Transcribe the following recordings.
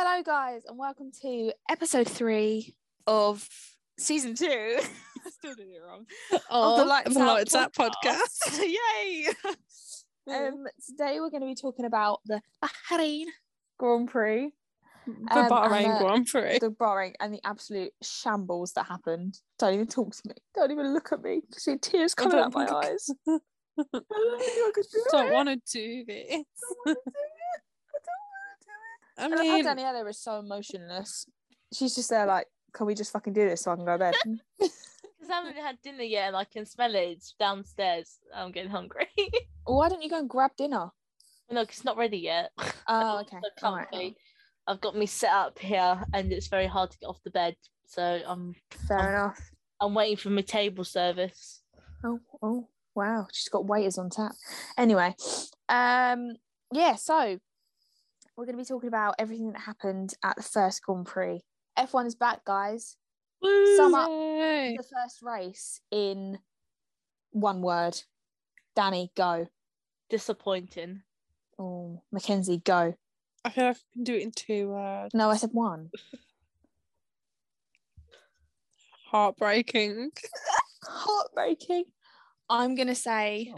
Hello, guys, and welcome to episode three of season two. I still did it wrong. Oh, the Lights the Lights Out podcast. podcast. Yay! um, today we're going to be talking about the Bahrain Grand Prix, the um, Bahrain uh, Grand Prix. the Bahrain, and the absolute shambles that happened. Don't even talk to me. Don't even look at me. I see tears coming out my eyes. I don't I Don't want to do this. I don't wanna do it. I don't want to do it. I And I love mean, how Daniela is so emotionless. She's just there like, can we just fucking do this so I can go to bed? Because I haven't had dinner yet and I can smell it. Downstairs. I'm getting hungry. Why don't you go and grab dinner? no, 'cause it's not ready yet. Oh, okay. So All right. comfy. I've got me set up here and it's very hard to get off the bed. So I'm Fair Um, enough. I'm waiting for my table service. Oh, oh, wow. She's got waiters on tap. Anyway, um, yeah, so we're going to be talking about everything that happened at the first Grand Prix. F1 is back, guys. Sum up the first race in one word. Danny, go. Disappointing. Oh, Mackenzie, go. I feel like I can do it in two words. No, I said one. Heartbreaking. Heartbreaking. I'm going to say,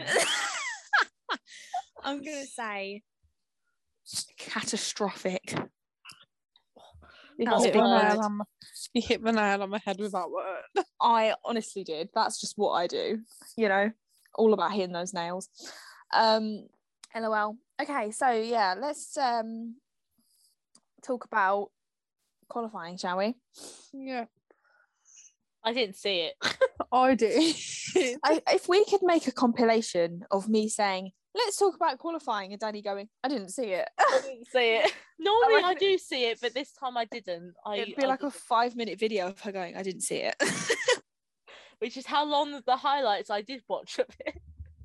I'm going to say catastrophic. You That's hit, the big word. nail on my, you hit the nail on my head with that word. I honestly did. That's just what I do. You know, all about hitting those nails. Um, lol. Okay, so yeah, let's um talk about qualifying, shall we? Yeah, I didn't see it. I do. I, if we could make a compilation of me saying, "Let's talk about qualifying," and Danny going, "I didn't see it." I didn't see it. Normally I reckon- do see it, but this time I didn't. I, It'd be I like a didn't. five-minute video of her going, "I didn't see it." which is how long the highlights I did watch of it.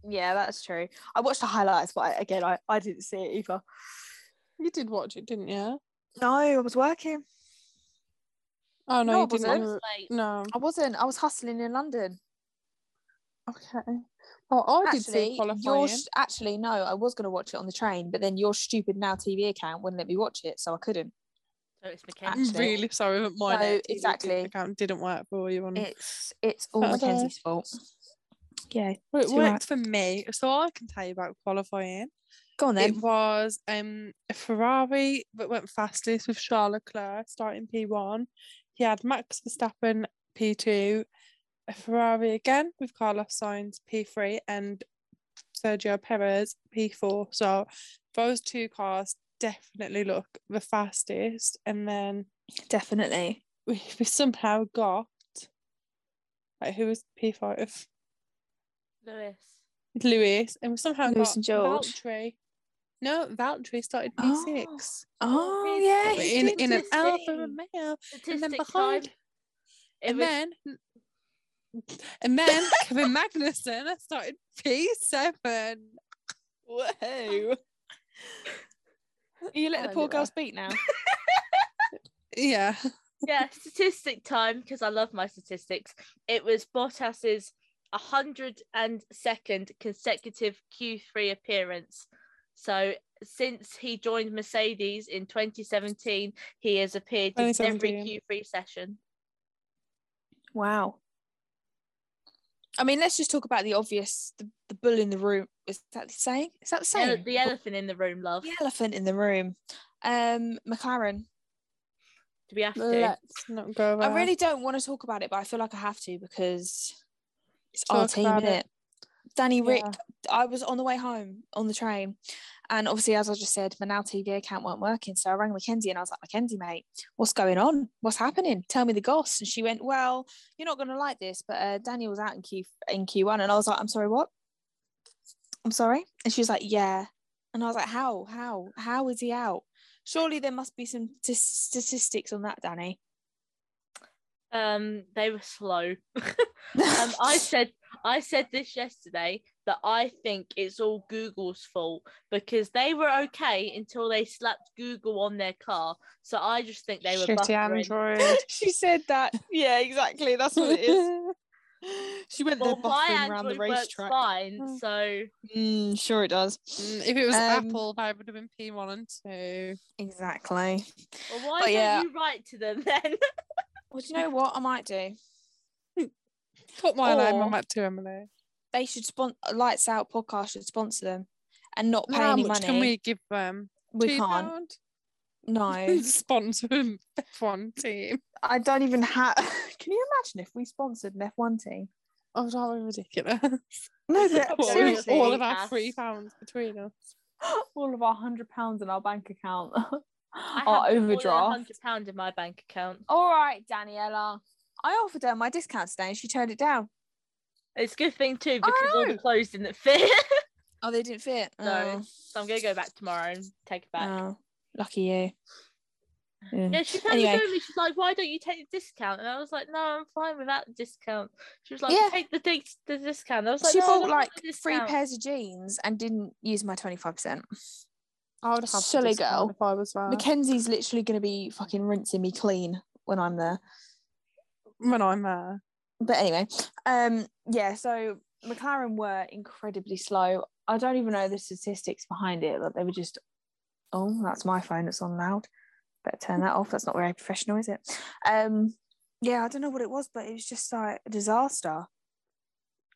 yeah, that's true. I watched the highlights, but I, again, I, I didn't see it either. you did watch it, didn't you? No, I was working. Oh no, No, I you didn't. wasn't. You were- No. I wasn't. I was hustling in London. Okay. Oh, I did see actually, qualifying. your sh- actually no, I was going to watch it on the train, but then your stupid Now TV account wouldn't let me watch it, so I couldn't. So it's I'm actually- really sorry that my So, exactly. account didn't work for you. On It's it's all Fair. Mackenzie's fault. Yeah, Well, it worked right. for me, so I can tell you about qualifying. go on then. It was um a Ferrari that went fastest with Charles Leclerc starting P1. He had Max Verstappen P2, a Ferrari again with Carlos Sainz P3 and Sergio Perez P4. So those two cars definitely look the fastest. And then Definitely. we, we somehow got like who was P5? Lewis. Lewis, and we somehow Lewis got and George. Valtteri. No, Valtteri started Oh. P6 Oh really? yeah, in in an this Alfa thing. Romeo, and then behind, time. It and was then and then Kevin Magnussen started P7. Whoa! You let Oh, the poor girl yeah. speak now. Yeah, yeah, statistic time because I love my statistics. It was Bottas's 102nd consecutive Q3 appearance. So since he joined Mercedes in 2017, he has appeared in every Q3 session. Wow. I mean, let's just talk about the obvious. The, the bull in the room. Is that the saying? Is that the saying? the elephant in the room, love. The elephant in the room. Um, McLaren. Do we have to? let's not go. I really don't want to talk about it, but I feel like I have to because it's Talk our team, about is it. Danny Rick. Yeah. I was on the way home on the train, and obviously, as I just said, my Now TV account weren't working. So I rang Mackenzie and I was like, Mackenzie, mate, what's going on? What's happening? Tell me the goss. And she went, Well, you're not going to like this, but uh, Danny was out in Q in Q1, and I was like, I'm sorry, what? I'm sorry, and she was like, Yeah, and I was like, How? How? How is he out? Surely there must be some t- statistics on that, Danny. Um, they were slow. um, I said I said this yesterday that I think it's all Google's fault because they were okay until they slapped Google on their car. So I just think they were Shitty buffering. Android. she said that. Yeah, exactly. That's what it is. she went Well, there my buffering around the racetrack. fine, Mm. so Mm, sure it does. Mm, if it was Um, Apple, that would have been P1 and 2. Exactly. well, why But don't yeah. you write to them then? Well, do you know what I might do? Put my name on that too, Emily. They should sponsor Lights Out podcast should sponsor them and not pay How any much money. can we give them? We Two can't. pound? No, Sponsor an F1 team. I don't even have. Can you imagine if we sponsored an F1 team? Oh, that would be ridiculous. No, but What, with seriously, all all of our Pass. three pounds between us. All of our hundred pounds in our bank account, I our have more than overdraft. hundred pound in my bank account. All right, Daniela. I offered her my discount today and she turned it down. It's a good thing too I because all the clothes didn't fit. Oh, they didn't fit. No. so I'm gonna go back tomorrow and take it Oh, back. oh, lucky you. Yeah. Yeah, she came Anyway. to me. She's like, "Why don't you take the discount?" And I was like, "No, I'm fine without the discount." She was like, Yeah. "Take the dis- the discount." I was like, she "No, bought like three pairs of jeans and didn't use my 25%. I would have Silly girl. if I was there. Mackenzie's literally going to be fucking rinsing me clean when I'm there. when I'm there. But anyway, um, yeah, so McLaren were incredibly slow. I don't even know the statistics behind it, but they were just, oh, that's my phone that's on loud. Better turn that off. That's not very professional, is it? Um, yeah, I don't know what it was, but it was just like a disaster.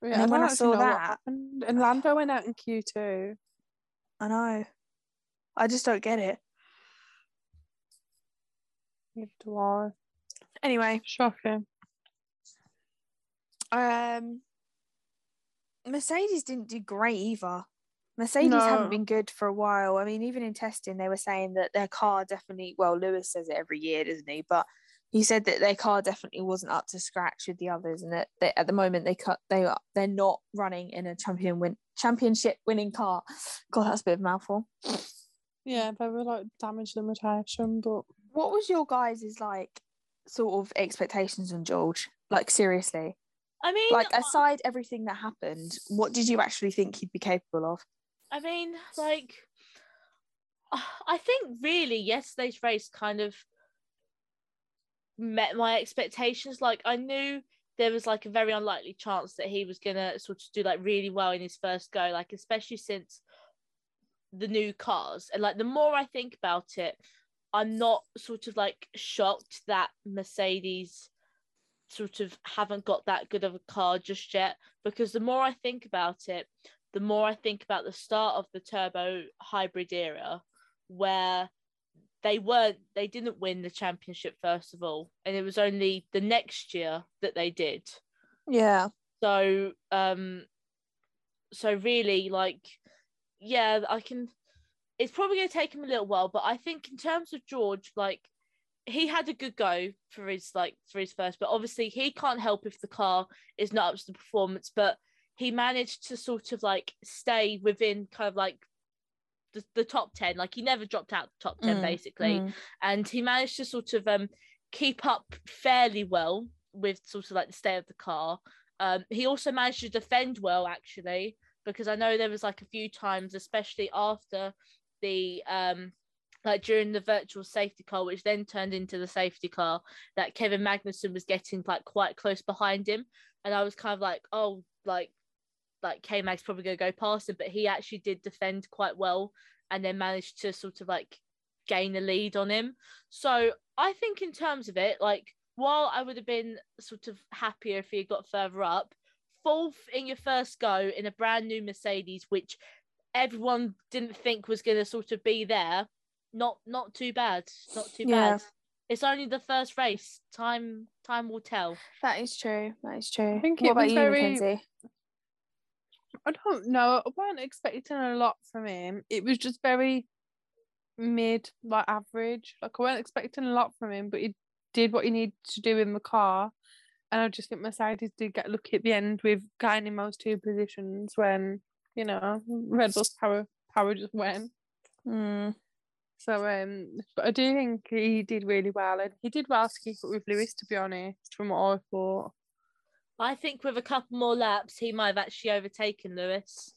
Yeah, then I when I saw that- happened. And Lando went out in Q2. I know. I just don't get it. Neither do I. Anyway, Shocking. Um, Mercedes didn't do great either. Mercedes No. haven't been good for a while. I mean, even in testing, they were saying that their car definitely. Well, Lewis says it every year, doesn't he? But he said that their car definitely wasn't up to scratch with the others, and that they, at the moment they cut they are they're not running in a champion win championship winning car. God, that's a bit of a mouthful. Yeah, they were like damage limitation, but What was your guys' like sort of expectations on George? Like seriously, I mean, like uh, aside everything that happened, what did you actually think he'd be capable of? I mean, like, I think really yesterday's race kind of met my expectations. Like, I knew there was like a very unlikely chance that he was gonna sort of do like really well in his first go, like especially since the new cars. And like, the more I think about it, I'm not sort of like shocked that Mercedes sort of haven't got that good of a car just yet because the more I think about it, the more I think about the start of the turbo hybrid era, where they weren't, they didn't win the championship first of all, and it was only the next year that they did. Yeah, So, um, so really, like, yeah, I can. It's probably going to take him a little while, but I think in terms of George, like, he had a good go for his like for his first, but obviously he can't help if the car is not up to the performance. But he managed to sort of like stay within kind of like the, the top 10 like he never dropped out the top 10 Mm, basically mm. and he managed to sort of um keep up fairly well with sort of like the state of the car um he also managed to defend well actually because i know there was like a few times especially after the um like during the virtual safety car which then turned into the safety car that kevin magnussen was getting like quite close behind him and i was kind of like oh like like K Mag's probably gonna go past him, but he actually did defend quite well and then managed to sort of like gain a lead on him. So I think in terms of it, like while I would have been sort of happier if he had got further up, fourth in your first go in a brand new Mercedes, which everyone didn't think was gonna sort of be there, not not too bad. Not too Yeah. bad. It's only the first race. Time time will tell. that is true. That is true. I think what it about was you, very- Mackenzie? I don't know. I weren't expecting a lot from him. It was just very mid, like average. Like I weren't expecting a lot from him, but he did what he needed to do in the car. And I just think Mercedes did get lucky at the end with gaining those two positions when, you know, Red Bull's power power just went. Mm. So um but I do think he did really well and he did well to keep up with Lewis to be honest, from what I thought. I think with a couple more laps, he might have actually overtaken Lewis.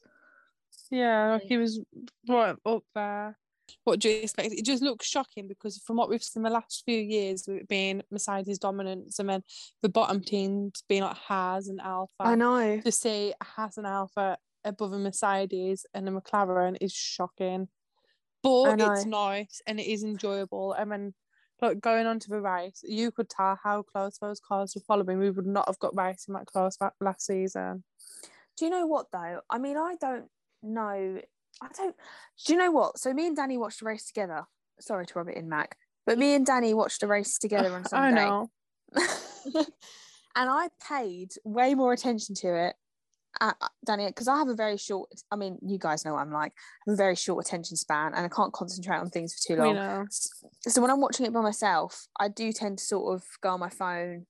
Yeah, like Like- he was right up there. What do you expect? It just looks shocking because from what we've seen the last few years, with it being Mercedes dominance, and then the bottom teams being like Haas and Alpha. I know. To see a Haas and Alpha above a Mercedes and a McLaren is shocking. But it's nice and it is enjoyable. I mean, like going on to the race, you could tell how close those cars were following. We would not have got racing that close back last season. Do you know what though? I mean, I don't know. I don't. Do you know what? So me and Danny watched a race together. Sorry to rub it in, Mac, but me and Danny watched a race together on Sunday. I know. and I paid way more attention to it, uh, Danny, because I have a very short. I mean, you guys know what I'm like. I have a very short attention span, and I can't concentrate on things for too long. So when I'm watching it by myself, I do tend to sort of go on my phone,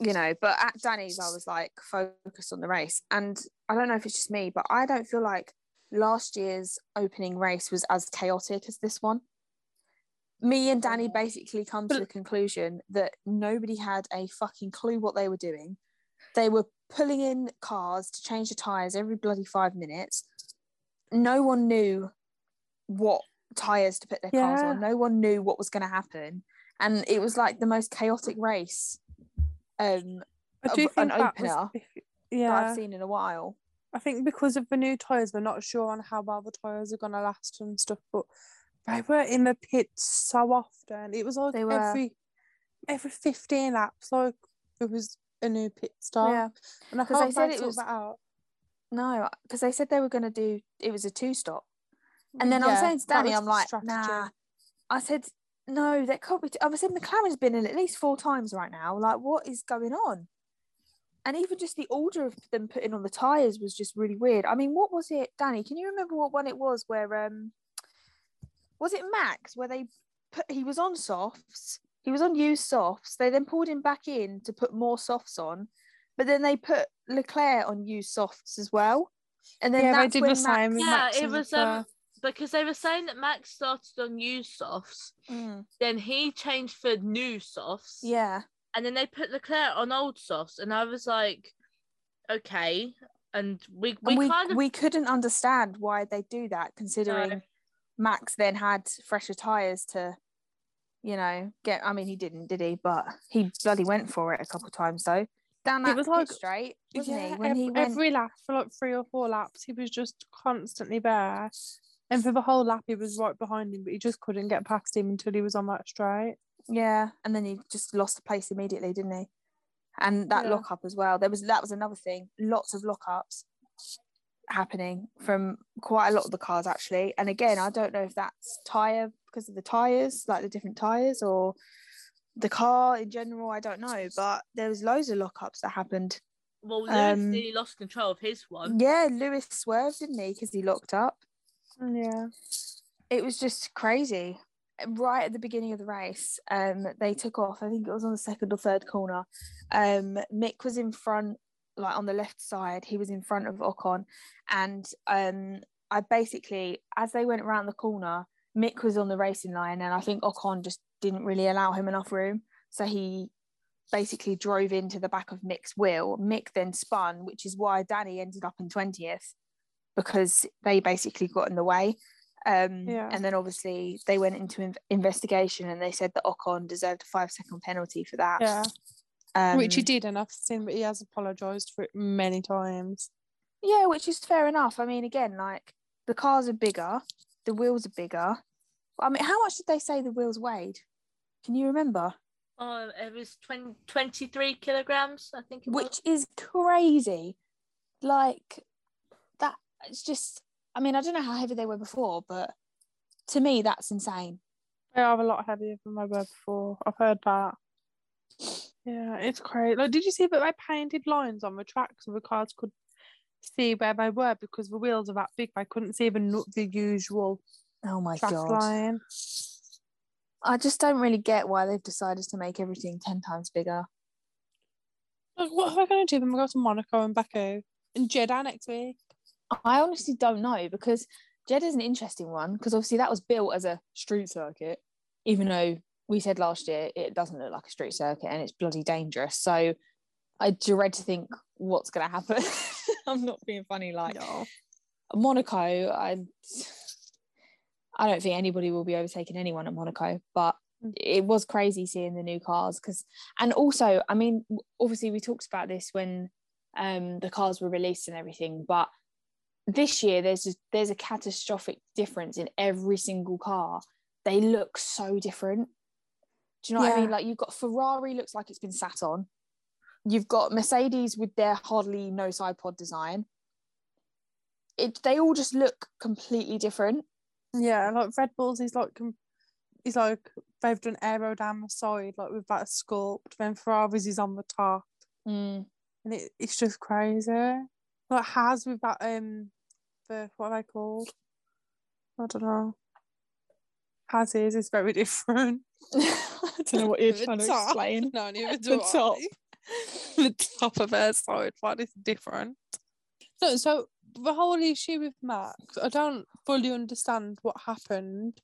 you know. But at Danny's, I was like focused on the race, and I don't know if it's just me, but I don't feel like last year's opening race was as chaotic as this one. Me and Danny basically come to the conclusion that nobody had a fucking clue what they were doing. They were pulling in cars to change the tires every bloody five minutes. No one knew what tires to put their cars on. No one knew what was going to happen, and it was like the most chaotic race um, I do an think was, opener that yeah. I've seen in a while. I think because of the new tyres, we're not sure on how well the tyres are gonna last and stuff. But they were in the pits so often. It was like They were. every every fifteen laps, like it was a new pit stop. Yeah, and I 'cause they said it was- out. no, because they said they were going to do. It was a two stop, and then I was saying to Danny, I'm like, strategy. nah. I said, no, that can't be. T-. I said McLaren's been in at least four times right now. Like, what is going on? And even just the order of them putting on the tires was just really weird. I mean, what was it, Danny? Can you remember what one it was where um was it Max where they put he was on softs, he was on used softs. They then pulled him back in to put more softs on, but then they put Leclerc on used softs as well. And then Yeah, they did when the same with Yeah, Max it was, um, because they were saying that Max started on used softs, Mm, then he changed for new softs, yeah. and then they put Leclerc on old softs, and I was like, okay, and we we, and we, kind of we couldn't understand why they do that considering Max then had fresher tires to you know get I mean he didn't did he? But he bloody went for it a couple of times though. Down that was like- straight wasn't yeah, he? When ev- he went every lap for like three or four laps, he was just constantly there. And for the whole lap, he was right behind him, but he just couldn't get past him until he was on that straight. yeah and then he just lost the place immediately didn't he? And that Yeah. lockup as well. There was that was another thing. Lots of lockups happening from quite a lot of the cars actually. And again I don't know if that's tire because of the tires like the different tires or the car in general I don't know but there was loads of lockups that happened. Well, Lewis um, nearly lost control of his one. yeah Lewis swerved didn't he? Because he locked up. Yeah. it was just crazy. Right at the beginning of the race um they took off i think it was on the second or third corner. Um mick was in front like on the left side. He was in front of ocon. And um i basically as they went around the corner mick was on the racing line and i think ocon just didn't really allow him enough room so he basically drove into the back of mick's wheel mick then spun which is why danny ended up in 20th because they basically got in the way um, Yeah. And then obviously they went into inv- investigation and they said that Ocon deserved a five second penalty for that. Yeah. Um, Which he did, and I've seen, but he has apologised for it many times. Yeah, which is fair enough. I mean, again, like the cars are bigger, the wheels are bigger. I mean, how much did they say the wheels weighed? Can you remember? Oh, it was 20, 23 kilograms, I think it was. Which is crazy. Like that, it's just, I mean, I don't know how heavy they were before, but to me, that's insane. They are a lot heavier than they were before. I've heard that. Yeah, it's crazy. Like, did you see that they painted lines on the track so the cars could see where they were because the wheels are that big? They couldn't see even the, the usual Oh my God. line. I just don't really get why they've decided to make everything 10 times bigger. Like, what are they going to do when we go to Monaco and Baku and Jeddah next week? I honestly don't know because Jeddah's an interesting one because obviously that was built as a street circuit, even though we said last year it doesn't look like a street circuit and it's bloody dangerous. So I dread to think what's going to happen. I'm not being funny. Like No. Monaco, I, I don't think anybody will be overtaking anyone at Monaco, but Mm. it was crazy seeing the new cars because, and also, I mean, obviously we talked about this when um the cars were released and everything, but this year there's just, there's a catastrophic difference in every single car. They look so different. Do you know what I mean? Like you've got Ferrari looks like it's been sat on. You've got Mercedes with their hardly no side pod design. It they all just look completely different. Yeah, like Red Bulls is like he's like they've done aero down the side, like with that sculpt. Then Ferraris is on the top, Mm. and it, it's just crazy. Like Haas with that um, the what are they called? I don't know. Haas is is very different. I don't know what you're trying to explain. No, neither The I. top. the top of their side, what is different? No, so the whole issue with Max, I don't fully understand what happened.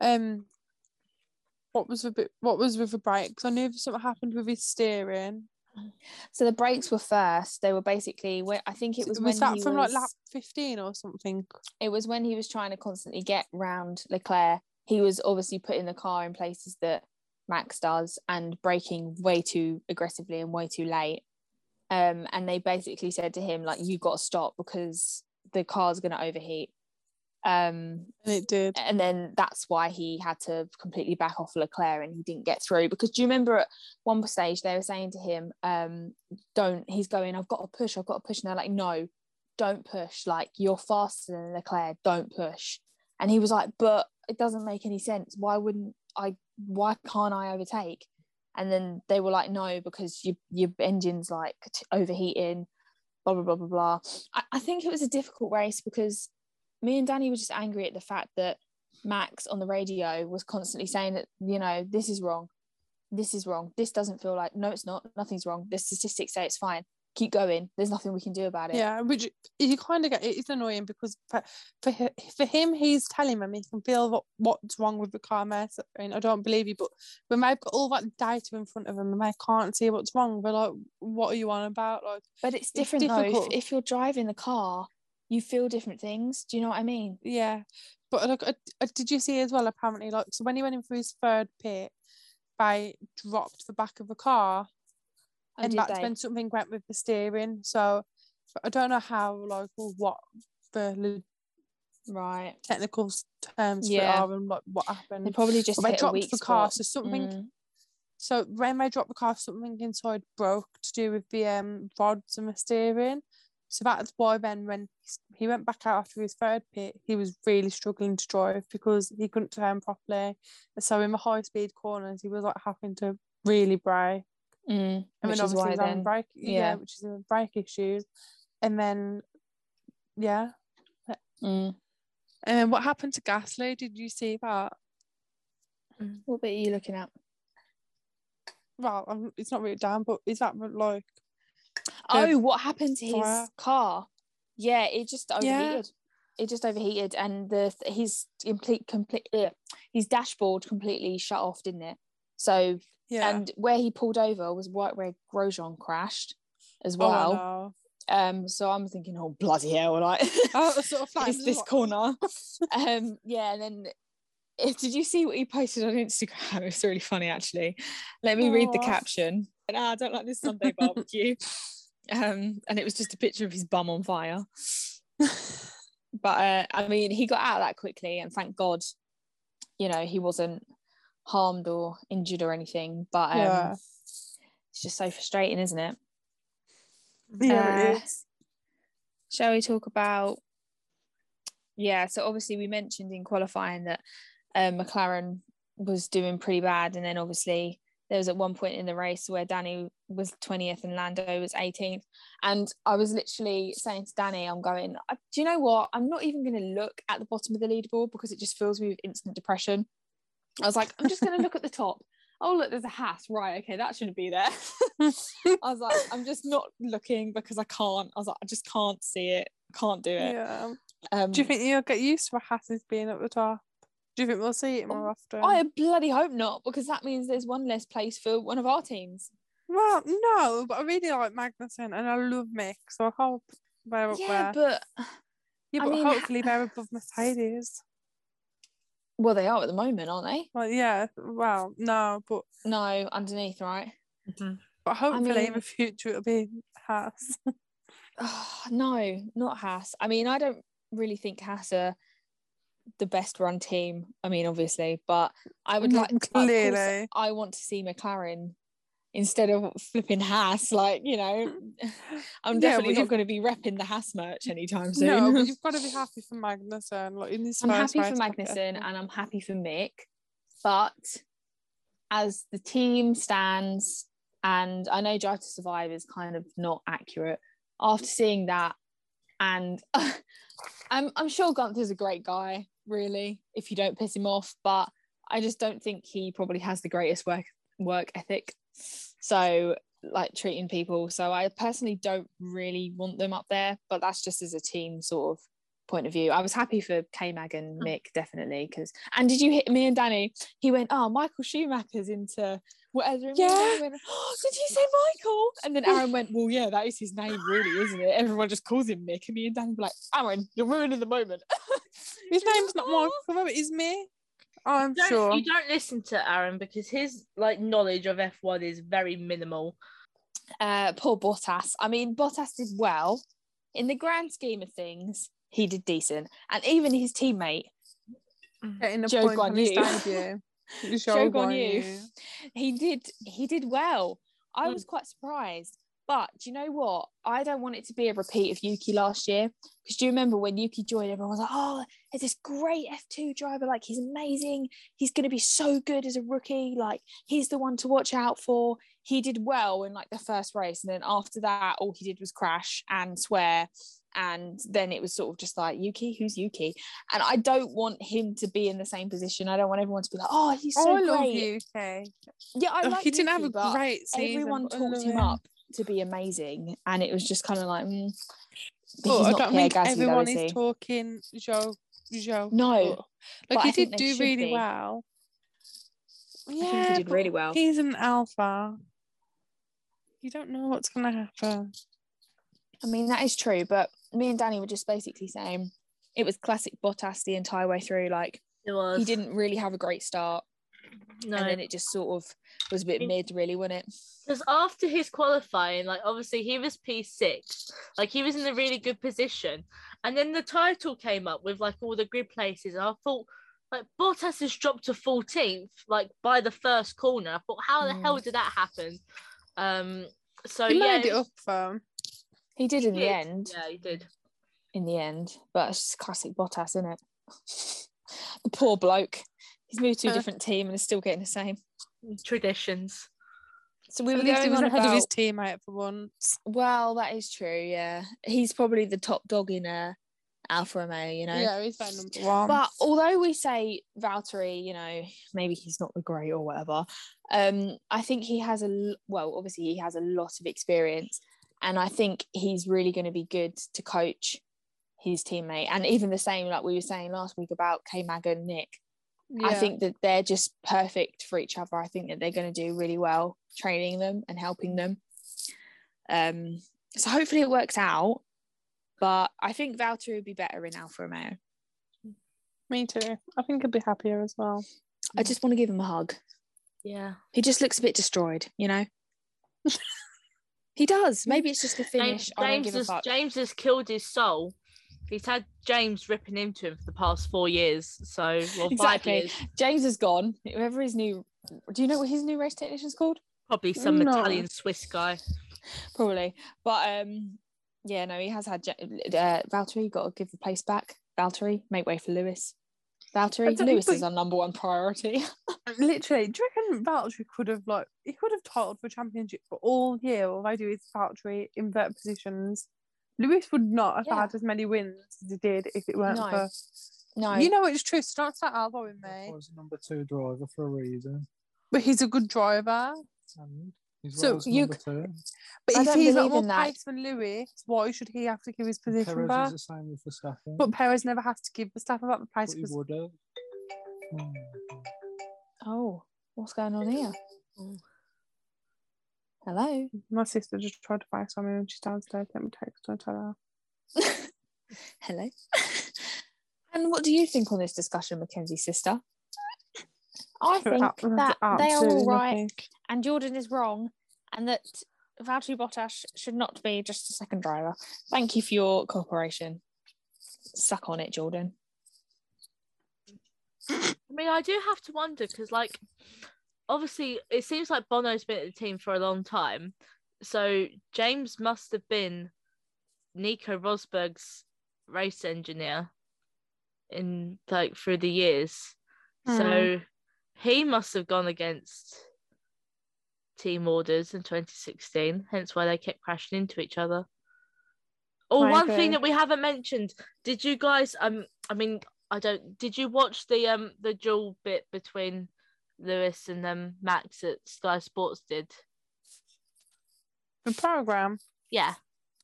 Um, what was the bit? What was with the brakes? I knew something happened with his steering. So the brakes were first. They were basically I think it was, when that from was, like lap fifteen or something? it was when he was trying to constantly get round Leclerc. He was obviously putting the car in places that Max does and braking way too aggressively and way too late. Um, and they basically said to him like, "You got to stop because the car's going to overheat." Um, And it did. and then that's why he had to completely back off Leclerc and he didn't get through. Because do you remember at one stage they were saying to him um don't he's going I've got to push I've got to push. And they're like no don't push. Like you're faster than Leclerc. Don't push. And he was like but it doesn't make any sense. Why wouldn't I why can't I overtake and then they were like no because your your engine's like overheating blah blah blah blah blah I, I think it was a difficult race because me and Danny were just angry at the fact that Max on the radio was constantly saying that, you know, this is wrong. This is wrong. This doesn't feel like, no, it's not. Nothing's wrong. The statistics say it's fine. Keep going. There's nothing we can do about it. Yeah, which you kind of get. It is annoying because for for, for him, he's telling them he can feel what, what's wrong with the car mess. And I don't believe you, but when I've got all that data in front of him and they can't see what's wrong, they're like, "What are you on about?" Like, But it's different though. If, if you're driving the car, you feel different things. Do you know what I mean? yeah. But like, uh, uh, did you see as well? Apparently, like, so when he went in for his third pit, they dropped the back of the car, And that's they? when something went with the steering. So I don't know how, like, or what the Right. technical terms Yeah. for are and like what happened. They probably just they dropped the car, so something. Mm. So when they dropped the car, something inside broke to do with the um rods and the steering. So that's why then when he went back out after his third pit, he was really struggling to drive because he couldn't turn properly. So in the high speed corners, he was like having to really brake. Mm. And Which then is obviously why he's having then. brake, yeah. yeah. which is a brake issues. And then, yeah. Mm. And then what happened to Gasly? Did you see that? What bit are you looking at? Well, I'm, it's not written down, but is that like Oh, what happened to his fire. car? Yeah, it just Yeah. overheated. It just overheated, and the his complete complete ugh, his dashboard completely shut off, didn't it? So, yeah? and where he pulled over was right where Grosjean crashed as Oh, well. know. um, so I'm thinking, oh bloody hell, like Oh, sort of it's this well. corner. um, yeah, and then. eh, Did you see what he posted on Instagram? It's really funny, actually. Let me read the Aw. caption. Ah, I don't like this Sunday barbecue. um, and it was just a picture of his bum on fire. But uh, I mean, he got out of that quickly, and thank God, you know, he wasn't harmed or injured or anything. But um, Yeah. it's just so frustrating, isn't it? yeah, Uh, it is. Shall we talk about? Yeah, so obviously we mentioned in qualifying that um, McLaren was doing pretty bad, and then obviously there was at one point in the race where Danny was 20th and Lando was 18th, and I was literally saying to Danny, "I'm going. Do you know what? I'm not even going to look at the bottom of the leaderboard because it just fills me with instant depression." I was like, "I'm just going to look at the top." Oh look, there's a Haas. Right, okay, that shouldn't be there. I was like, I'm just not looking because I can't. I was like, I just can't see it. Can't do it. Yeah. Um, Do you think you'll get used to a Hasses being at the top? Do you think we'll see it more often? I bloody hope not because that means there's one less place for one of our teams. Well, no, but I really like Magnussen and I love Mick, so I hope they're up Yeah, there. but yeah, I but mean, hopefully they're above Mercedes. Well, they are at the moment, aren't they? Well, yeah. Well, no, but No, underneath, right? Mm-hmm. but hopefully in mean- the future it'll be Haas. Oh, ah, no, not Haas. I mean, I don't really think Haas are the best run team. I mean, obviously, but I would like clearly. I want to see McLaren instead of flipping Haas. Like, you know, I'm definitely not going to be repping the Haas merch anytime soon. no, but you've got to be happy for Magnussen. Like in his I'm happy for race back Magnussen there. and I'm happy for Mick, but as the team stands, and I know Drive to Survive is kind of not accurate. After seeing that, and I'm I'm sure Gunther's a great guy, really, if you don't piss him off, but I just don't think he probably has the greatest work work ethic. So like treating people. So I personally don't really want them up there, but that's just as a team sort of point of view. I was happy for K Mag and hmm. Mick definitely because. And did you hit me and Danny? He went, "Oh, Michael Schumacher's into whatever." And me and Yeah. Went, oh, did you say Michael? And then Aaron went, "Well, yeah, that is his name, really, isn't it?" Everyone just calls him Mick, and me and Danny were like, "Aaron, you're ruining the moment." His name's not. Michael, it's me. I'm Don't- sure. You don't listen to Aaron because his like knowledge of F1 is very minimal. uh, poor Bottas. I mean, Bottas did well in the grand scheme of things. He did decent, and even his teammate, Getting a Joe point on Guan Yu. Joe Guan Guan Yu. Yu. he did he did well. I Mm. was quite surprised. But do you know what? I don't want it to be a repeat of Yuki last year. Because do you remember when Yuki joined, everyone was like, oh, it's this great F2 driver. Like, he's amazing. He's going to be so good as a rookie. Like, he's the one to watch out for. He did well in like the first race. And then after that, all he did was crash and swear. And then it was sort of just like, Yuki, who's Yuki? And I don't want him to be in the same position. I don't want everyone to be like, oh, he's so Oh, I great. you, okay. Yeah, I Oh, like he didn't have a great season. everyone talked love him up to be amazing, and it was just kind of like, mm, but But he's I not don't think Gasly, though, everyone is is talking Joe. Joe. No, but- but like he did do really be. well. think he did really well. He's an alpha. You don't know what's gonna happen. I mean that is true. But me and Danny were just basically saying it was classic Bottas the entire way through. Like It was he didn't really have a great start, no. and then it just sort of was a bit It- mid, really, wasn't it? Because after his qualifying, like obviously he was P6, like he was in a really good position. And then the title came up with like all the grid places. And I thought, like, Bottas has dropped to 14th, like by the first corner. I thought, how the Mm. hell did that happen? Um, so he yeah, made it up for him. He did in he the did. end. Yeah, he did. In the end, but it's just classic Bottas, isn't it? the poor bloke. He's moved to a Uh. different team and is still getting the same. Traditions. So we At were least he going was on ahead about of his teammate for once. Well, that is true. Yeah, he's probably the top dog in a Alfa Romeo. You know. Yeah, he's number one. But although we say Valtteri, you know, maybe he's not the great or whatever, um, I think he has a l- well, obviously he has a lot of experience, and I think he's really going to be good to coach his teammate. And even the same, like we were saying last week about K Mag and Nick, I think that they're just perfect for each other. I think that they're going to do really well training them and helping them. Um, so hopefully it works out. But I think Valtteri would be better in Alfa Romeo. Me too. I think he'd be happier as well. I just want to give him a hug. Yeah. He just looks a bit destroyed, you know. he does. Maybe it's just the finish. James, I don't James give a has. James has killed his soul. He's had James ripping into him for the past four years. So, well, five Exactly. years. James is gone. Whoever his new, do you know what his new race technician's called? Probably some No. Italian Swiss guy. Probably. But um, yeah, no, he has had Ja- uh, Valtteri. Got to give the place back. Valtteri, make way for Lewis. Valtteri, Lewis but- is our number one priority. Literally, do you reckon Valtteri could have like he could have titled for championship for all year? All they do is Valtteri invert positions. Lewis would not have Yeah. had as many wins as he did if it weren't No. for. no, You know it's true. So don't start with I me. was number two driver for a reason. But he's a good driver. And he's So you two. But I if don't he's got more in pace than Lewis, why should he have to give his position Perez back? is the same with Verstappen. But Perez never has to give the stuff about the but pace he because would have. Hmm. oh, what's going on here? Oh. Hello. my sister just tried to FaceTime me and she's downstairs. Let me text her and tell her. Hello. And what do you think on this discussion, Mackenzie sister? I think Ab- that they are all right nothing. and Jordan is wrong and that Valtteri Bottas should not be just a second driver. Thank you for your cooperation. Suck on it, Jordan. I mean, I do have to wonder because, like, obviously, it seems like Bono's been at the team for a long time. So James must have been Nico Rosberg's race engineer in like through the years. So he must have gone against team orders in 2016, hence why they kept crashing into each other. Oh, I one thing that we haven't mentioned. Did you guys um I mean I don't did you watch the um the duel bit between Lewis and um Max at Sky Sports did? The program. Yeah.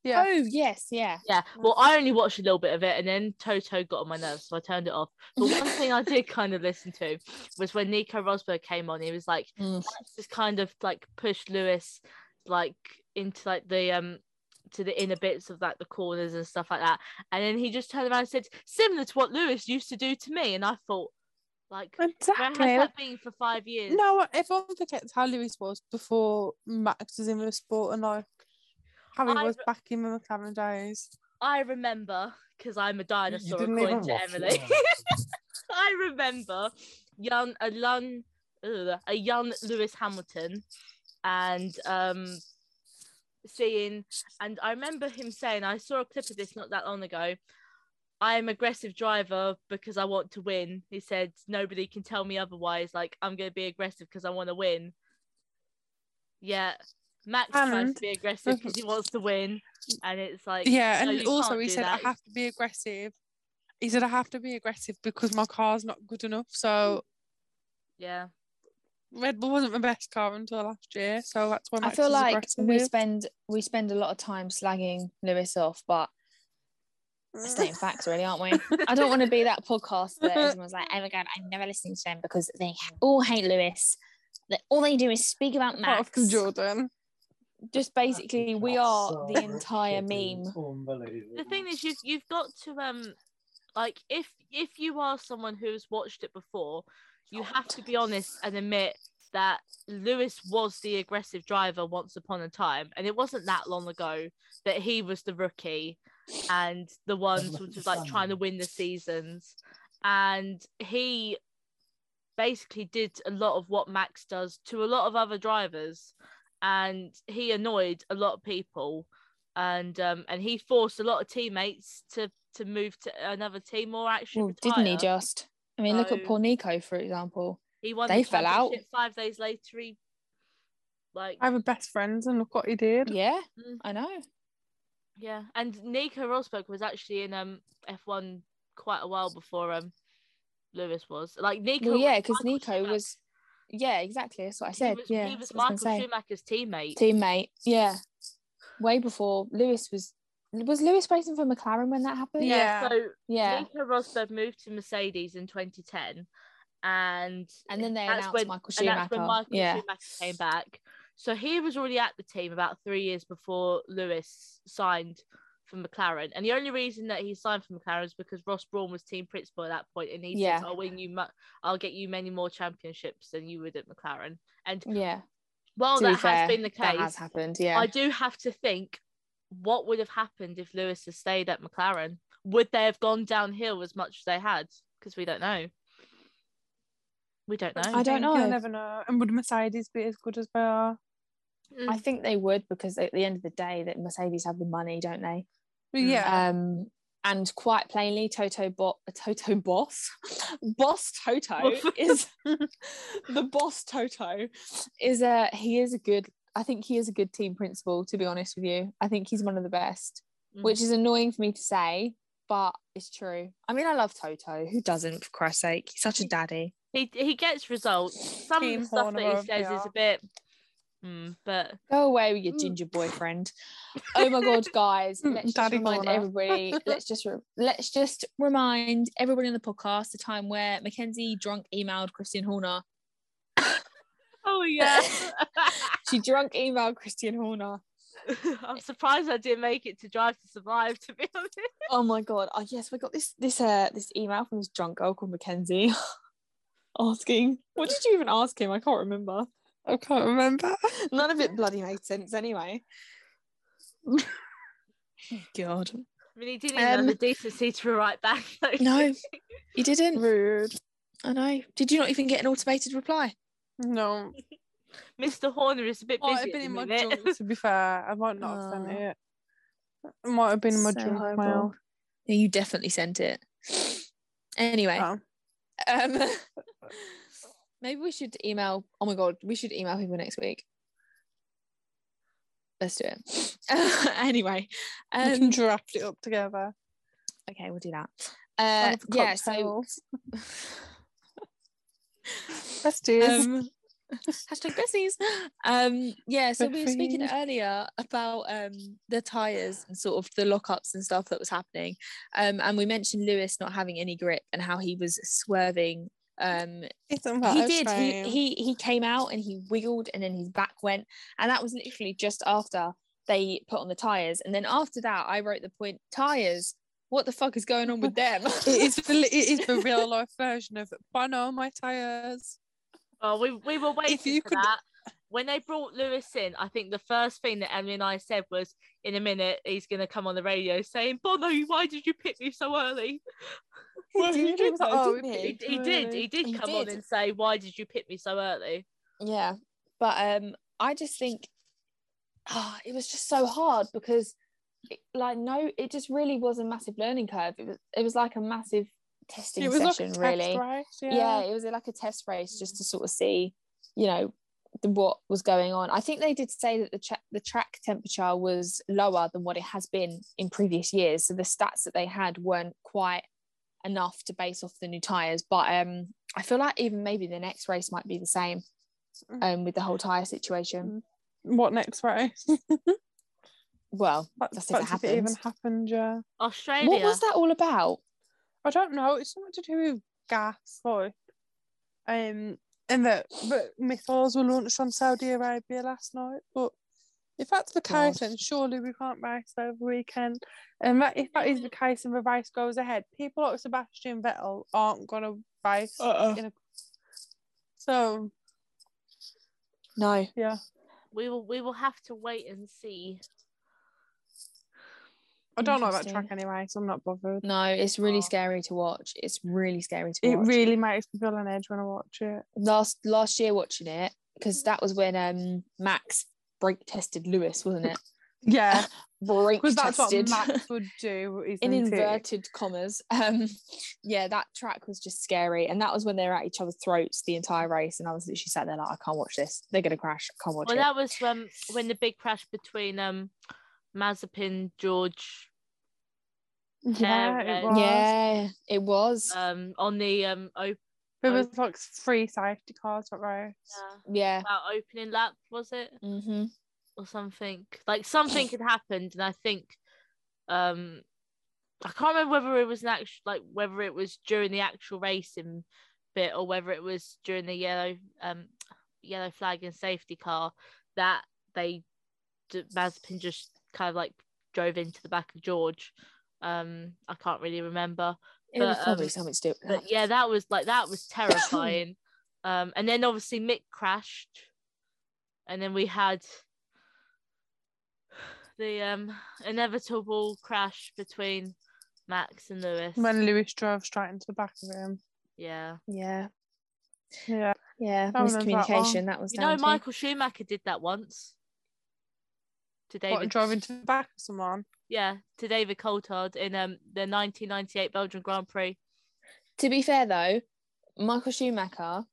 Yeah. Oh, yes, yeah. Yeah. Well, I only watched a little bit of it and then Toto got on my nerves, so I turned it off. But one thing I did kind of listen to was when Nico Rosberg came on, he was like Mm. Just kind of like pushed Lewis like into like the um to the inner bits of like the corners and stuff like that. And then he just turned around and said, similar to what Lewis used to do to me. And I thought, like, where Exactly. has that been for five years? No, everyone forgets how Lewis was before Max was in the sport and like how he I was re- back in the McLaren days. I remember because I'm a dinosaur didn't according even to watch it, Emily. yeah. I remember young a young ugh, a young Lewis Hamilton and um seeing and I remember him saying I saw a clip of this not that long ago. I am aggressive driver because I want to win. He said nobody can tell me otherwise. Like I'm gonna be aggressive because I want to win. Yeah. Max tries to be aggressive because he wants to win. And it's like Yeah, no, and also he do said I have to be aggressive. He said I have to be aggressive because my car's not good enough. So Yeah. Red Bull wasn't my best car until last year, so that's why I feel like aggressive. we spend we spend a lot of time slagging Lewis off, but stating facts, really, aren't we? I don't want to be that podcast that everyone's like, "Oh my god, I'm never listening to them because they all hate Lewis." That all they do is speak about Apart Max. from Jordan. Just basically, we are So the entire meme. the thing is you've you've got to um like if if you are someone who's watched it before you have to be honest and admit that lewis was the aggressive driver once upon a time and it wasn't that long ago that he was the rookie and the ones which sort at of like trying to win the seasons and he basically did a lot of what max does to a lot of other drivers and he annoyed a lot of people and um and he forced a lot of teammates to to move to another team or actually Well, didn't he just? I mean, look at So- Paul Nico, for example. he won they the fell out. five days later he like I have a best friends and look what he did. Yeah, Mm. I know. Yeah and Nico Rosberg was actually in um F1 quite a while before um Lewis was like Nico Well, yeah, because Nico Schumacher. was. Yeah, exactly. That's what I he said. was, yeah, he was what I Michael was. Schumacher's teammate teammate. Yeah, way before Lewis was. Was Lewis racing for McLaren when that happened? Yeah. so Yeah, Nico Rosberg moved to Mercedes in 2010 and and then they that's announced when, Michael and that's Schumacher. when Michael yeah, Schumacher came back. So he was already at the team about three years before Lewis signed for McLaren. And the only reason that he signed for McLaren is because Ross Brawn was team principal at that point, and he Yeah. said, "I'll win you, mu- I'll get you many more championships than you would at McLaren." And yeah. well, that fair, has been the that case, has happened. Yeah, I do have to think, what would have happened if Lewis had stayed at McLaren? Would they have gone downhill as much as they had? Because we don't know. We don't know. I don't know. You'll never know. And would Mercedes be as good as they are? Mm. I think they would because at the end of the day, that Mercedes have the money, don't they? Yeah. Um, and quite plainly, Toto Bot, Toto Boss, Boss Toto is the boss. Toto is a he is a good. I think he is a good team principal. To be honest with you, I think he's one of the best, Mm. which is annoying for me to say, but it's true. I mean, I love Toto. Who doesn't? For Christ's sake, he's such a daddy. He he gets results. Some Team stuff that he says is a bit, mm, but Go away with your Mm. ginger boyfriend. oh my god, guys! Mm, Let's just remind Horner. everybody. Let's just re- let's just remind everybody in the podcast the time where Mackenzie drunk emailed Christian Horner. oh yeah, She drunk emailed Christian Horner I'm surprised I didn't make it to Drive to Survive. To be honest, Oh my god! Oh yes, we got this this uh this email from this drunk girl called Mackenzie, asking what did you even ask him? I can't remember. I can't remember. None of it bloody made sense anyway. Oh, god, I mean, he didn't even have Um, the decency to write back. though. no, he didn't. Rude. I know. Did you not even get an automated reply? No. Mr. Horner is a bit busy. Might have at been the in my minute. junk, to be fair. I might not have sent Oh. it. It might have been in my So junk horrible. mail. Yeah, you definitely sent it. Anyway, Oh. Um, maybe we should email. Oh my god, we should email people next week. Let's do it. anyway, we can um, draft it up together. okay, we'll do that. Uh, yeah, so. Let's do it. um, hashtag besties. Um, yeah, so we were speaking earlier about um the tires and sort of the lockups and stuff that was happening. Um, and we mentioned Lewis not having any grip and how he was swerving. Um, he did. He, he he came out and he wiggled and then his back went, and that was literally just after they put on the tires. And then after that, I wrote the point: tires. What the fuck is going on with them? it is the, it is the real life version of Bono, my tires. Oh, we we were waiting you for could- that. When they brought Lewis in, I think the first thing that Emily and I said was, "In a minute, he's going to come on the radio saying, Bono, why did you pick me so early?" Well, he did, did though, "Oh, didn't he? He, he did. He did He come on and say, "Why did you pick me so early?" Yeah, but um, I just think, ah, it was just so hard because, it, like, no, it just really was a massive learning curve. It was, it was like a massive testing It was like a session, test really. race, Yeah. yeah. it was like a test race just to sort of see, you know, the, what was going on. I think they did say that the tra- the track temperature was lower than what it has been in previous years, so the stats that they had weren't quite enough to base off the new tires. But um, I feel like even maybe the next race might be the same, Mm. um, with the whole tire situation. What next race? Well, That's, That's if it that's if it even happens. happened, yeah. Australia. what was that all about? I don't know. It's something to do with gas, like, um, and that but missiles were launched on Saudi Arabia last night. But if that's the case, God. then surely we can't race over the weekend. And that, if that is the case, and the race goes ahead, people like Sebastian Vettel aren't gonna race. Uh-uh. In a... So No. yeah, We will. We will have to wait and see. I don't like that track anyway, so I'm not bothered. No, it's really Oh. scary to watch. It's really scary to It watch. It really makes me feel on edge when I watch it. last last year watching it because that was when um Max brake tested Lewis, wasn't it? Yeah, Brake because that's tested what Max would do. in isn't it? inverted commas. Um, yeah, that track was just scary, and that was when they were at each other's throats the entire race, and I was literally sat there like, I can't watch this. They're gonna crash. I can't watch Well, it. that was um when the big crash between um Mazepin, George, Yeah, Yeah, it was. Yeah, it was. um on the um op- There was like three safety cars that race. yeah. about opening lap, was it? hmm or something. Like something had happened, and I think um I can't remember whether it was an actual like whether it was during the actual racing bit or whether it was during the yellow um yellow flag and safety car that they d- Mazepin just kind of like drove into the back of George. Um, I can't really remember, It was probably um, something to do with but yeah, that was like that was terrifying. um, and then obviously Mick crashed, and then we had the um inevitable crash between Max and Lewis. When Lewis drove straight into the back of him. yeah, Yeah, Yeah. yeah. I remember that. Miscommunication. That was you know down to. Michael Schumacher did that once. To What, David, drove into the back of someone? yeah, to David Coulthard in um the 1998 Belgian Grand Prix. To be fair though, Michael Schumacher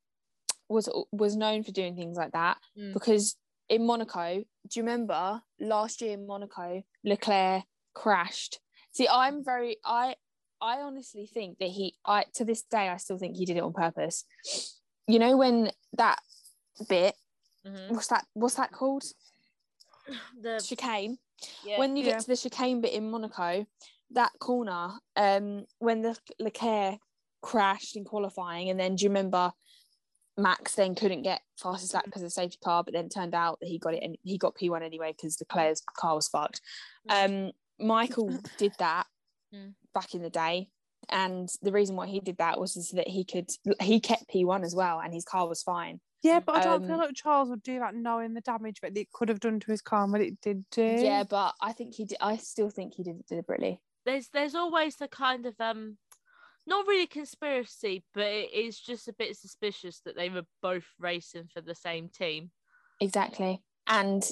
was was known for doing things like that Mm. because in Monaco, do you remember last year in Monaco, Leclerc crashed? See, I'm very I I honestly think that he I to this day I still think he did it on purpose. You know when that bit Mhm. what's that what's that called? The Chicane. yeah, when you get Yeah. to the chicane bit in Monaco, that corner, um, when the Leclerc crashed in qualifying, and then do you remember Max then couldn't get fastest lap because of the safety car, but then it turned out that he got it and he got P1 anyway because Leclerc's car was fucked. Um, Michael did that Mm. back in the day. And the reason why he did that was is that he could he kept P1 as well and his car was fine. Yeah, but I don't feel Um, like Charles would do that knowing the damage that it could have done to his car and what it did do. Yeah, but I think he did I still think he did it deliberately. there's there's always the kind of um not really conspiracy but it is just a bit suspicious that they were both racing for the same team Exactly. And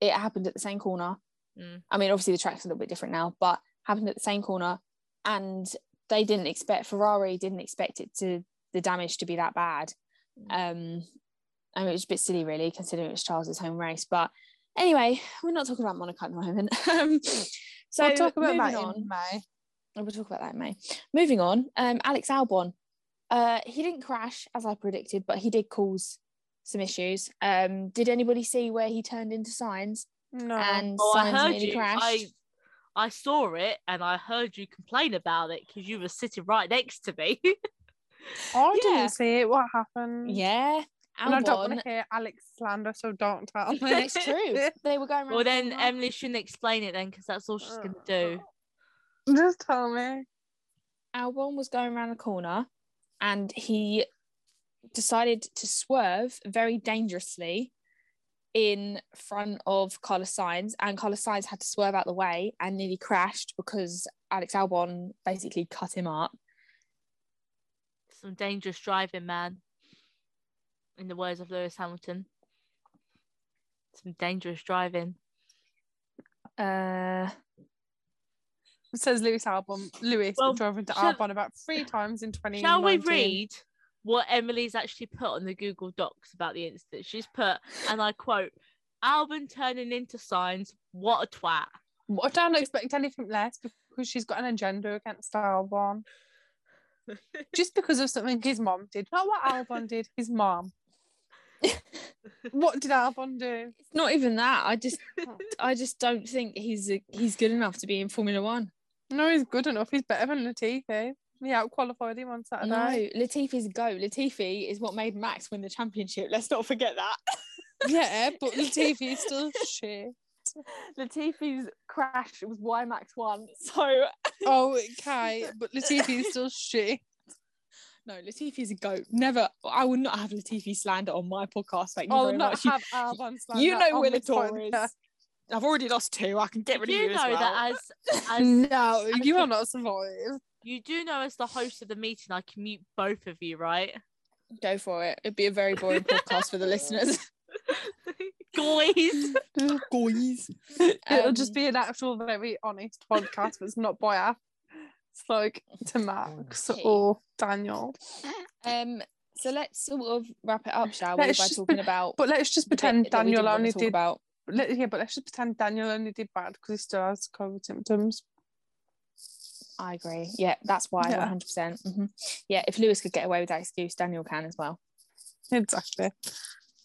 it happened at the same corner. Mm. I mean, obviously the track's a little bit different now, but happened at the same corner. And they didn't expect Ferrari didn't expect it to the damage to be that bad. Um, I mean, it was a bit silly, really, considering it's was Charles's home race. But anyway, we're not talking about Monaco at the moment. um, so we'll talk about moving that on. in May. We'll talk about that in May. Moving on, um, Alex Albon. Uh, he didn't crash as I predicted, but he did cause some issues. Um, did anybody see where he turned into signs No. and oh i signs heard nearly you crashed? i i saw it and i heard you complain about it because you were sitting right next to me I Yeah. didn't see it. What happened? Yeah, And I don't want to hear Alex slander, so don't tell me. It's true. They were going. around well then corner. emily shouldn't explain it then because that's all she's gonna do Just tell me. Albon was going around the corner, and he decided to swerve very dangerously in front of Carlos Sainz, and Carlos Sainz had to swerve out the way and nearly crashed because Alex Albon basically cut him up. Some dangerous driving man in the words of lewis hamilton some dangerous driving Uh, It says Lewis Albon. Lewis Well, drove into shall- Albon about three times in 2019. Shall we read what Emily's actually put on the Google Docs about the incident? She's put, and I quote, Albon turning into signs, what a twat. I don't expect anything less because she's got an agenda against Albon. Just because of something his mom did. Not what Albon did, his mom. what did Albon do? it's not even that. I just, I just don't think he's a, he's good enough to be in Formula One. No, he's good enough. He's better than Latifi. He outqualified him on Saturday. No, Latifi's go. Latifi is what made Max win the championship. Let's not forget that. Yeah, but Latifi is still shit. Latifi's crash was why Max won. So Oh, okay, but Latifi is still shit. no, Latifi's a goat. Never, I would not have Latifi slander on my podcast. Thank you I'll very not much. You, have Albon slander you know on where the this podcast. is. I've already lost two. I can get rid of you you know as well. that as, as No, you will not survive. you do know as the host of the meeting, I can mute both of you, right? Go for it. It'd be a very boring podcast for the listeners. Guys. Guys. It'll Um, just be an actual, very honest podcast but it's not biased. It's like to Max Okay. or Daniel. Um. So let's sort of wrap it up, shall we, Let's by talking be- about But let's just pretend Daniel only talk did. about. Let, yeah, but let's just pretend Daniel only did bad because he still has COVID symptoms. I agree. Yeah, that's why. Yeah. One hundred percent. Mm-hmm. Yeah, if Lewis could get away with that excuse, Daniel can as well. Exactly.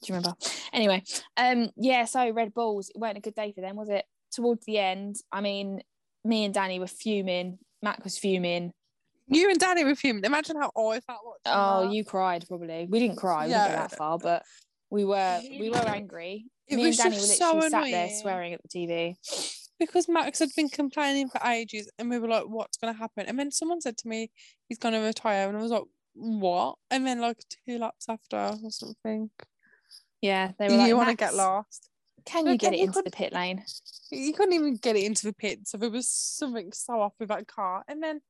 Do you remember? Anyway, um, yeah. So Red Bulls, it weren't a good day for them, was it? Towards the end, I mean, me and Danny were fuming. Mac was fuming. You and Danny were fuming. Imagine how I felt watching Oh, that. you cried probably. We didn't cry. We didn't Yeah. go that far, but we were we were angry. It me and Danny were literally so sat there swearing at the TV. because Max had been complaining for ages, and we were like, "What's going to happen?" And then someone said to me, "He's going to retire," and I was like, "What?" And then like two laps after or something, Yeah, they were like, you want to get lost. Can you Like, get it into the pit lane? You couldn't even get it into the pit, so there was something so off with that car. And then,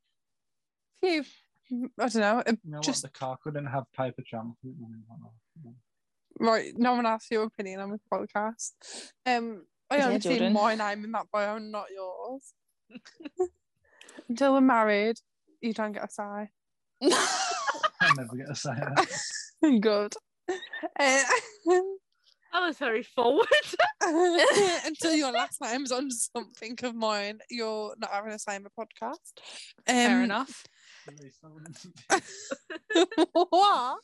phew, I don't know. You know just what? The car couldn't have paper jam. right. No one asked your opinion on the podcast. Um, I Yeah, only see Jordan. my name in that bio, not yours. Until we're married, you don't get a sigh. I'm never get a sigh. that. Good. That was very forward. until your last name's on something of mine, you're not having a say in the podcast. Um, Fair enough. At least I wouldn't what?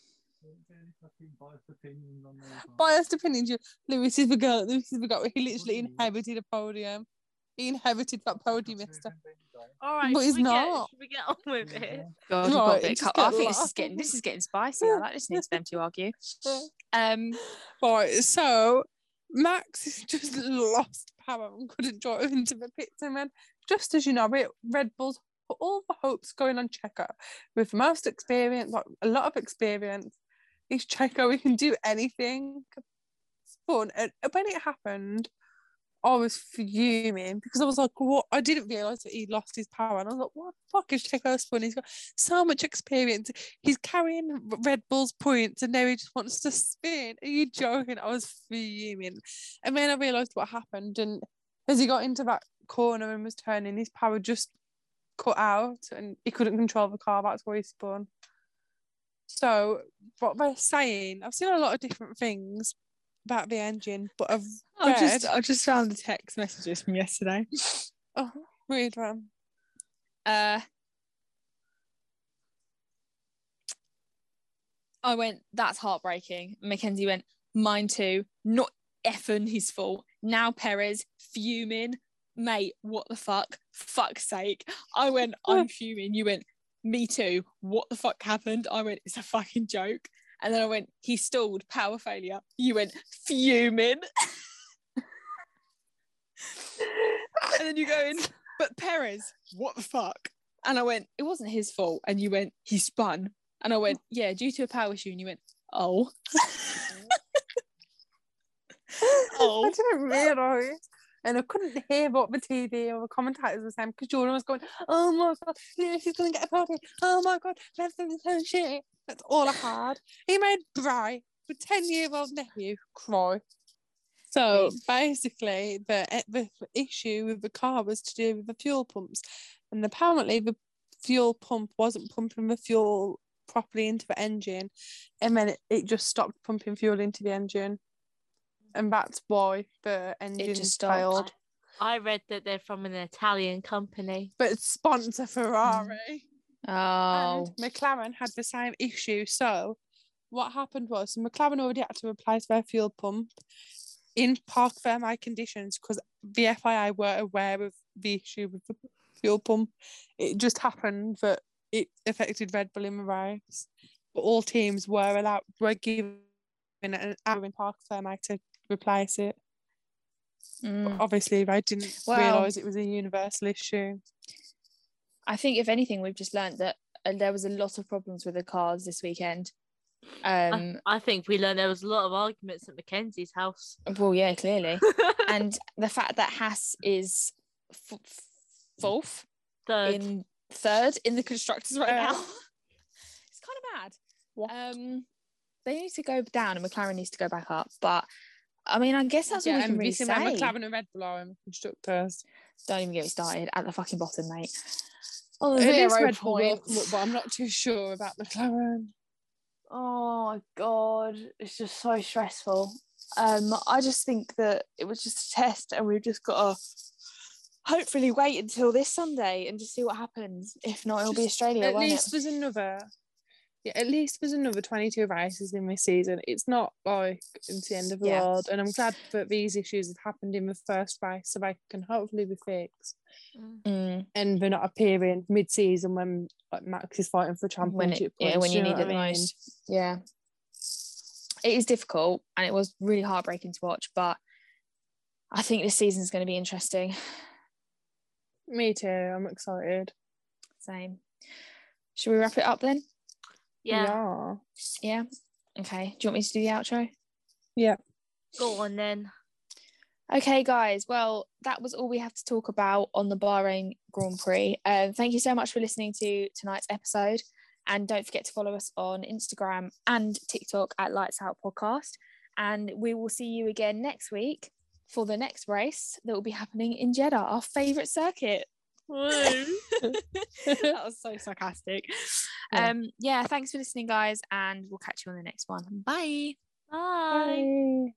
biased opinions on. Biased opinions. You, Lewis is the girl. Lewis is the girl. He literally inhabited a podium. He inhabited that podium yesterday. All right, But should he's we get- not. should we get on with it? God, we've got a bit of just I think this is getting this is getting spicy. I like listening to them two argue. Um, Right, so Max has just lost power and couldn't drive into the pits. And then, just as you know, it Red Bull's put all the hopes going on Checo with the most experience, like a lot of experience. He's Checo, he can do anything. It's fun. And when it happened, I was fuming because I was like, what? I didn't realise that he lost his power. And I was like, what the fuck is Checo's fun? He's got so much experience. He's carrying Red Bull's points and now he just wants to spin. Are you joking? I was fuming. And then I realised what happened. And as he got into that corner and was turning, his power just cut out and he couldn't control the car. That's why he spun. So, what they're saying, I've seen a lot of different things about the engine, but I've I just I just found the text messages from yesterday. oh, read them. Uh, I went, that's heartbreaking. Mackenzie went, mine too. Not effing his fault. Now Perez fuming. Mate, what the fuck? Fuck's sake. I went, I'm fuming. You went, me too. What the fuck happened? I went, it's a fucking joke. And then I went, he stalled, power failure. You went, fuming. and then you go in, but Perez, what the fuck? And I went, it wasn't his fault. And you went, he spun. And I went, yeah, due to a power issue. And you went, oh. oh. I oh. didn't realise. And I couldn't hear what the TV or the commentators were saying because Jordan was going, Oh my god, yeah, she's gonna get a party. Oh my god, do this shit. That's all I had. He made Bry, the 10 year old nephew, cry. So basically, the, eh, the issue with the car was to do with the fuel pumps. And apparently, the fuel pump wasn't pumping the fuel properly into the engine. And then it, it just stopped pumping fuel into the engine. And that's why the engine just stopped. failed. I read that they're from an Italian company. But it's sponsor Ferrari. Oh. And McLaren had the same issue. So what happened was McLaren already had to replace their fuel pump in parc fermé conditions because the FIA were aware of the issue with the fuel pump. It just happened that it affected Red Bull in the race. But all teams were allowed were given an hour in parc fermé to replace it. Mm. Obviously they didn't Well- realise it was a universal issue. I think if anything, we've just learnt that uh, there was a lot of problems with the cars this weekend. Um, I think we learned there was a lot of arguments at Mackenzie's house. well, yeah, clearly, and the fact that Haas is f- f- fourth Third. in third in the constructors right now, it's kind of mad. Um, they need to go down, and McLaren needs to go back up. But I mean, I guess that's all we can really say. McLaren and Red Bull are in constructors. Don't even get me started at the fucking bottom, mate. Oh, zero Red Bull points. but I'm not too sure about McLaren. Oh my god, it's just so stressful. Um, I just think that it was just a test, and we've just got to hopefully wait until this Sunday and just see what happens. If not, it'll be Australia. At least it? there's another. Yeah, at least there's another 22 races in this season. It's not like it's the end of the Yeah. world, and I'm glad that these issues have happened in the first race, so they can hopefully be fixed, Mm, and they're not appearing mid-season when like Max is fighting for when it, championship. yeah, when do you need it the I mean? most. Yeah, it is difficult, and it was really heartbreaking to watch. But I think this season is going to be interesting. Me too. I'm excited. Same. Should we wrap it up then? Yeah. Yeah. Okay. Do you want me to do the outro? Yeah. Go on then. Okay, guys. Well, that was all we have to talk about on the Bahrain Grand Prix. Um, thank you so much for listening to tonight's episode. And don't forget to follow us on Instagram and TikTok at Lights Out Podcast. And we will see you again next week for the next race that will be happening in Jeddah, our favourite circuit. That was so sarcastic. Yeah. Um, yeah, thanks for listening, guys, and we'll catch you on the next one. Bye. Bye. Bye.